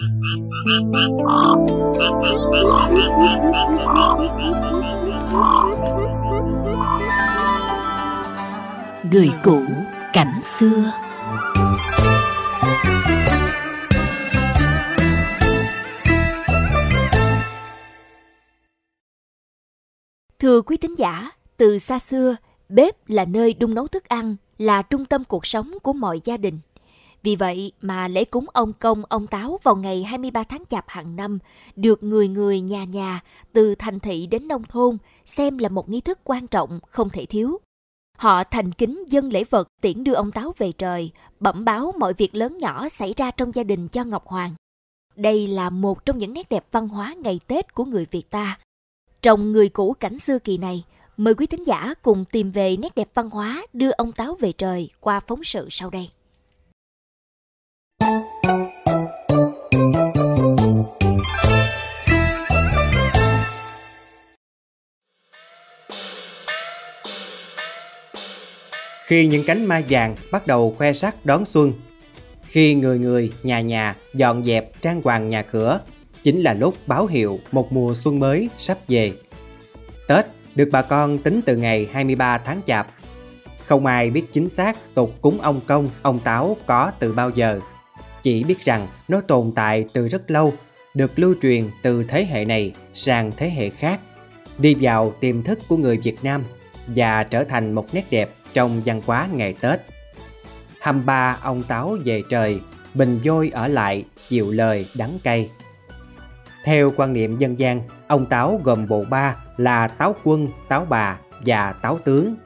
Người cũ cảnh xưa Thưa quý tín giả, từ xa xưa, bếp là nơi đun nấu thức ăn, là trung tâm cuộc sống của mọi gia đình. Vì vậy mà lễ cúng ông công ông táo vào ngày 23 tháng chạp hàng năm được người người nhà nhà từ thành thị đến nông thôn xem là một nghi thức quan trọng không thể thiếu. Họ thành kính dân lễ vật tiễn đưa ông táo về trời, bẩm báo mọi việc lớn nhỏ xảy ra trong gia đình cho Ngọc Hoàng. Đây là một trong những nét đẹp văn hóa ngày Tết của người Việt ta. Trong người cũ cảnh xưa kỳ này, mời quý thính giả cùng tìm về nét đẹp văn hóa đưa ông táo về trời qua phóng sự sau đây. Khi những cánh mai vàng bắt đầu khoe sắc đón xuân, khi người người, nhà nhà dọn dẹp trang hoàng nhà cửa, chính là lúc báo hiệu một mùa xuân mới sắp về. Tết được bà con tính từ ngày 23 tháng Chạp. Không ai biết chính xác tục cúng ông công, ông táo có từ bao giờ. Chỉ biết rằng nó tồn tại từ rất lâu, được lưu truyền từ thế hệ này sang thế hệ khác, đi vào tiềm thức của người Việt Nam và trở thành một nét đẹp trong văn hóa ngày Tết. Hăm ba ông táo về trời, bình dôi ở lại, chịu lời đắng cay. Theo quan niệm dân gian, ông táo gồm bộ ba là táo quân, táo bà và táo tướng.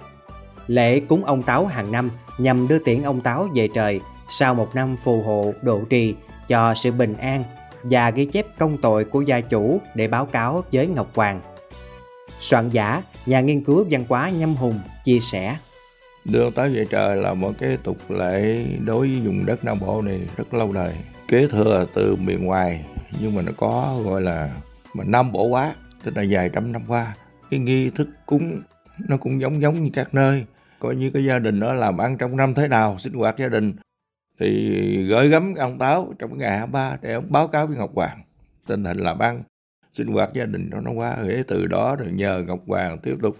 Lễ cúng ông táo hàng năm nhằm đưa tiễn ông táo về trời sau một năm phù hộ độ trì cho sự bình an và ghi chép công tội của gia chủ để báo cáo với Ngọc Hoàng. Soạn giả, nhà nghiên cứu văn hóa Nhâm Hùng chia sẻ Đưa ông táo về trời là một cái tục lệ đối với vùng đất Nam Bộ này rất lâu đời. Kế thừa từ miền ngoài nhưng mà nó có gọi là mà Nam Bộ quá, tức là vài trăm năm qua. Cái nghi thức cúng nó cũng giống giống như các nơi. Coi như cái gia đình đó làm ăn trong năm thế nào, sinh hoạt gia đình thì gửi gắm ông Táo trong ngày 23 để ông báo cáo với Ngọc Hoàng tình hình làm ăn sinh hoạt gia đình trong nó qua để từ đó rồi nhờ Ngọc Hoàng tiếp tục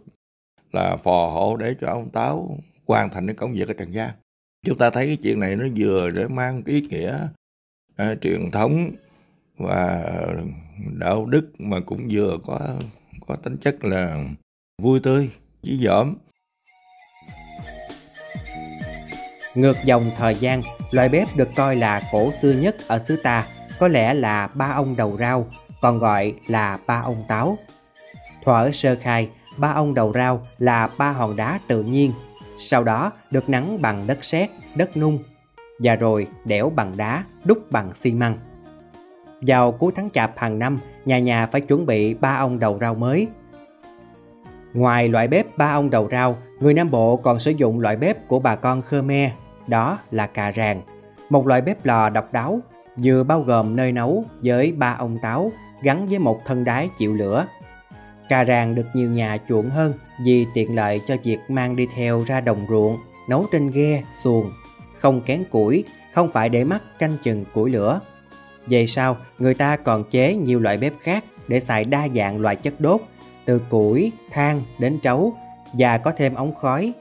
là phò hộ để cho ông Táo hoàn thành cái công việc ở Trần gian chúng ta thấy cái chuyện này nó vừa để mang cái ý nghĩa à, truyền thống và đạo đức mà cũng vừa có có tính chất là vui tươi chí dỏm. Ngược dòng thời gian, loại bếp được coi là cổ xưa nhất ở xứ ta, có lẽ là ba ông đầu rau, còn gọi là ba ông táo. Thuở sơ khai, ba ông đầu rau là ba hòn đá tự nhiên, sau đó được nắng bằng đất sét, đất nung, và rồi đẽo bằng đá, đúc bằng xi măng. Vào cuối tháng chạp hàng năm, nhà nhà phải chuẩn bị ba ông đầu rau mới. Ngoài loại bếp ba ông đầu rau, người Nam Bộ còn sử dụng loại bếp của bà con Khmer đó là cà ràng, một loại bếp lò độc đáo, vừa bao gồm nơi nấu với ba ông táo gắn với một thân đái chịu lửa. Cà ràng được nhiều nhà chuộng hơn vì tiện lợi cho việc mang đi theo ra đồng ruộng, nấu trên ghe, xuồng, không kén củi, không phải để mắt canh chừng củi lửa. Về sau, người ta còn chế nhiều loại bếp khác để xài đa dạng loại chất đốt, từ củi, than đến trấu và có thêm ống khói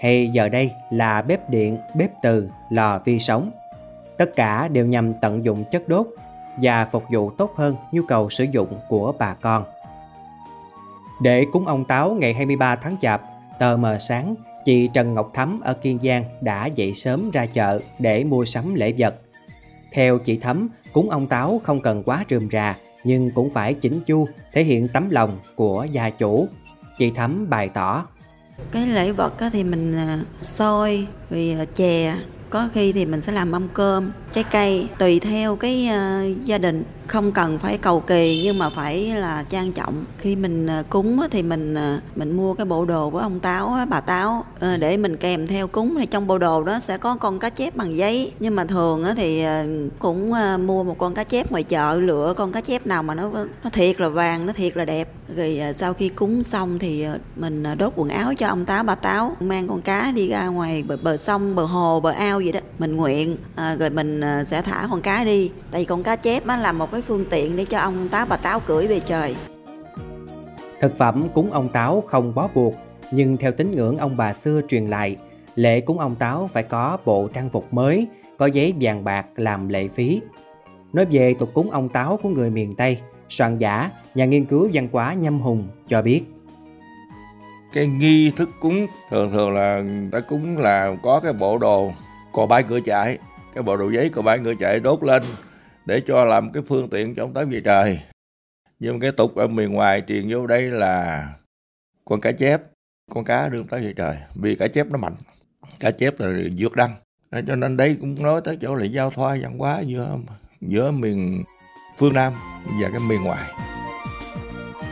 hay giờ đây là bếp điện, bếp từ, lò vi sóng. Tất cả đều nhằm tận dụng chất đốt và phục vụ tốt hơn nhu cầu sử dụng của bà con. Để cúng ông Táo ngày 23 tháng Chạp, tờ mờ sáng, chị Trần Ngọc Thắm ở Kiên Giang đã dậy sớm ra chợ để mua sắm lễ vật. Theo chị Thắm, cúng ông Táo không cần quá rườm rà, nhưng cũng phải chỉnh chu, thể hiện tấm lòng của gia chủ. Chị Thắm bày tỏ cái lễ vật thì mình à, xôi rồi à, chè có khi thì mình sẽ làm mâm cơm trái cây tùy theo cái uh, gia đình. Không cần phải cầu kỳ nhưng mà phải là trang trọng. Khi mình ờ, cúng thì mình ờ, mình mua cái bộ đồ của ông táo bà táo. Để mình kèm theo cúng thì trong bộ đồ đó sẽ có con cá chép bằng giấy. Nhưng mà thường thì cũng mua một con cá chép ngoài chợ lựa con cá chép nào mà nó nó thiệt là vàng nó thiệt là đẹp. Rồi sau khi cúng xong thì mình đốt quần áo cho ông táo bà táo mang con cá đi ra ngoài bờ, bờ sông bờ hồ bờ ao gì đó. Mình nguyện à, rồi mình sẽ thả con cá đi tại vì con cá chép á là một cái phương tiện để cho ông táo bà táo cưỡi về trời Thực phẩm cúng ông Táo không bó buộc, nhưng theo tín ngưỡng ông bà xưa truyền lại, lễ cúng ông Táo phải có bộ trang phục mới, có giấy vàng bạc làm lệ phí. Nói về tục cúng ông Táo của người miền Tây, soạn giả, nhà nghiên cứu văn hóa Nhâm Hùng cho biết. cái nghi thức cúng thường thường là người ta cúng là có cái bộ đồ cò bái cửa chạy cái bộ đồ giấy của bái người chạy đốt lên để cho làm cái phương tiện chống tới về trời. Nhưng cái tục ở miền ngoài truyền vô đây là con cá chép con cá đương tới về trời. Vì cá chép nó mạnh cá chép là vượt đăng. Cho nên đây cũng nói tới chỗ là giao thoa văn hóa giữa giữa miền phương Nam và cái miền ngoài.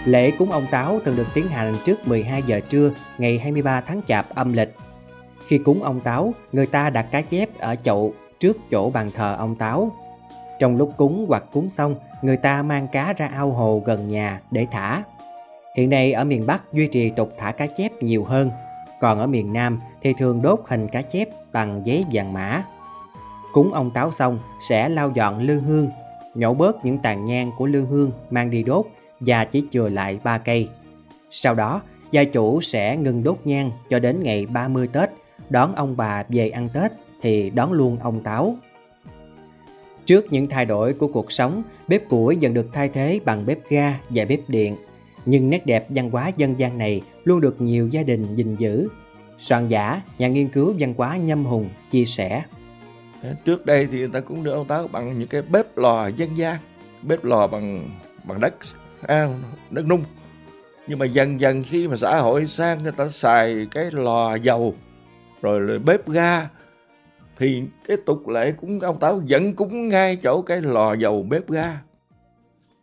Lễ cúng ông Táo thường được tiến hành trước 12 giờ trưa ngày 23 tháng Chạp âm lịch. Khi cúng ông Táo, người ta đặt cá chép ở chậu trước chỗ bàn thờ ông Táo. Trong lúc cúng hoặc cúng xong, người ta mang cá ra ao hồ gần nhà để thả. Hiện nay ở miền Bắc duy trì tục thả cá chép nhiều hơn, còn ở miền Nam thì thường đốt hình cá chép bằng giấy vàng mã. Cúng ông Táo xong sẽ lau dọn lư hương, nhổ bớt những tàn nhang của lư hương mang đi đốt và chỉ chừa lại ba cây. Sau đó, gia chủ sẽ ngừng đốt nhang cho đến ngày 30 Tết, đón ông bà về ăn Tết thì đón luôn ông Táo. Trước những thay đổi của cuộc sống, bếp củi dần được thay thế bằng bếp ga và bếp điện. Nhưng nét đẹp văn hóa dân gian này luôn được nhiều gia đình gìn giữ. Soạn giả, nhà nghiên cứu văn hóa Nhâm Hùng chia sẻ. trước đây thì người ta cũng đưa ông táo bằng những cái bếp lò dân gian bếp lò bằng bằng đất à, đất nung nhưng mà dần dần khi mà xã hội sang người ta xài cái lò dầu rồi bếp ga. Thì cái tục lệ cúng ông táo vẫn cúng ngay chỗ cái lò dầu bếp ga.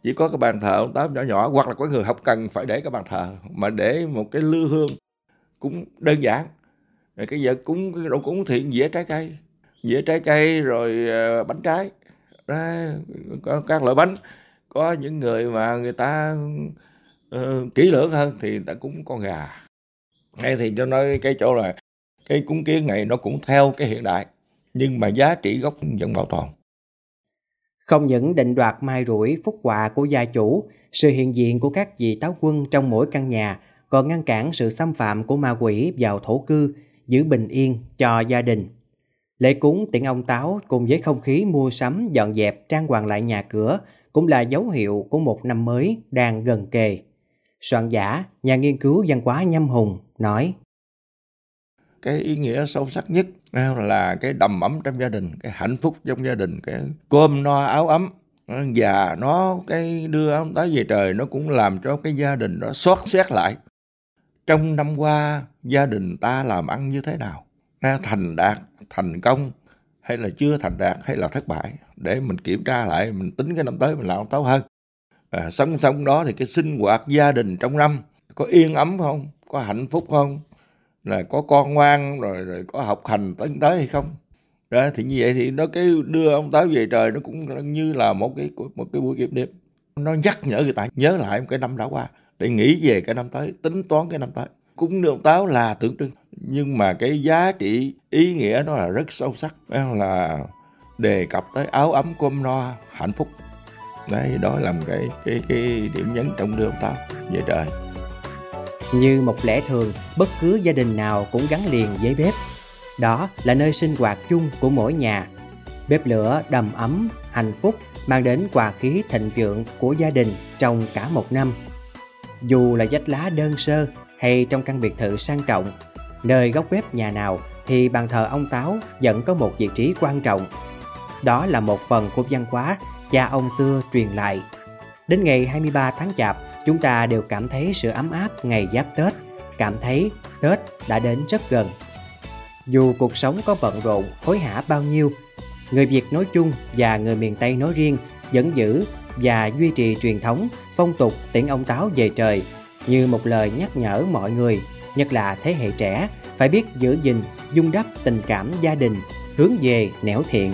Chỉ có cái bàn thờ ông táo nhỏ nhỏ hoặc là có người học cần phải để cái bàn thờ mà để một cái lư hương cũng đơn giản. Rồi cái giờ cúng cái đồ cúng thì dĩa trái cây dĩa trái cây rồi ờ, bánh trái. Đó, có các loại bánh. Có những người mà người ta uh, kỹ lưỡng hơn thì người ta cúng con gà. Hay thì cho nói cái chỗ là cái cúng kiến này nó cũng theo cái hiện đại nhưng mà giá trị gốc vẫn bảo toàn. Không những định đoạt mai rủi phúc họa của gia chủ, sự hiện diện của các vị táo quân trong mỗi căn nhà còn ngăn cản sự xâm phạm của ma quỷ vào thổ cư, giữ bình yên cho gia đình. Lễ cúng tiễn ông Táo cùng với không khí mua sắm dọn dẹp trang hoàng lại nhà cửa cũng là dấu hiệu của một năm mới đang gần kề. Soạn giả, nhà nghiên cứu văn hóa Nhâm Hùng nói cái ý nghĩa sâu sắc nhất là cái đầm ấm trong gia đình cái hạnh phúc trong gia đình cái cơm no áo ấm và nó cái đưa ông tới về trời nó cũng làm cho cái gia đình nó xót xét lại. Trong năm qua gia đình ta làm ăn như thế nào? À, thành đạt thành công hay là chưa thành đạt hay là thất bại? Để mình kiểm tra lại mình tính cái năm tới mình làm tốt hơn. À, song song đó thì cái sinh hoạt gia đình trong năm có yên ấm không? Có hạnh phúc không? Là có con ngoan rồi rồi có học hành tấn tới hay không? Đó, thì như vậy thì nó cái đưa ông tới về trời nó cũng như là một cái một cái buổi kiểm điểm nó nhắc nhở người ta nhớ lại một cái năm đã qua để nghĩ về cái năm tới tính toán cái năm tới. Cúng ông táo là tượng trưng nhưng mà cái giá trị ý nghĩa nó là rất sâu sắc đó là đề cập tới áo ấm cơm no hạnh phúc. Đấy đó là một cái cái cái điểm nhấn trong đưa ông táo về trời. Như một lẽ thường, bất cứ gia đình nào cũng gắn liền với bếp. Đó là nơi sinh hoạt chung của mỗi nhà. Bếp lửa đầm ấm, hạnh phúc mang đến quà khí thịnh vượng của gia đình trong cả một năm. Dù là dách lá đơn sơ hay trong căn biệt thự sang trọng, nơi góc bếp nhà nào thì bàn thờ ông Táo vẫn có một vị trí quan trọng. Đó là một phần của văn hóa cha ông xưa truyền lại. Đến ngày 23 tháng Chạp, chúng ta đều cảm thấy sự ấm áp ngày giáp Tết, cảm thấy Tết đã đến rất gần. Dù cuộc sống có bận rộn, hối hả bao nhiêu, người Việt nói chung và người miền Tây nói riêng vẫn giữ và duy trì truyền thống phong tục tiễn ông Táo về trời như một lời nhắc nhở mọi người, nhất là thế hệ trẻ, phải biết giữ gìn, dung đắp tình cảm gia đình, hướng về nẻo thiện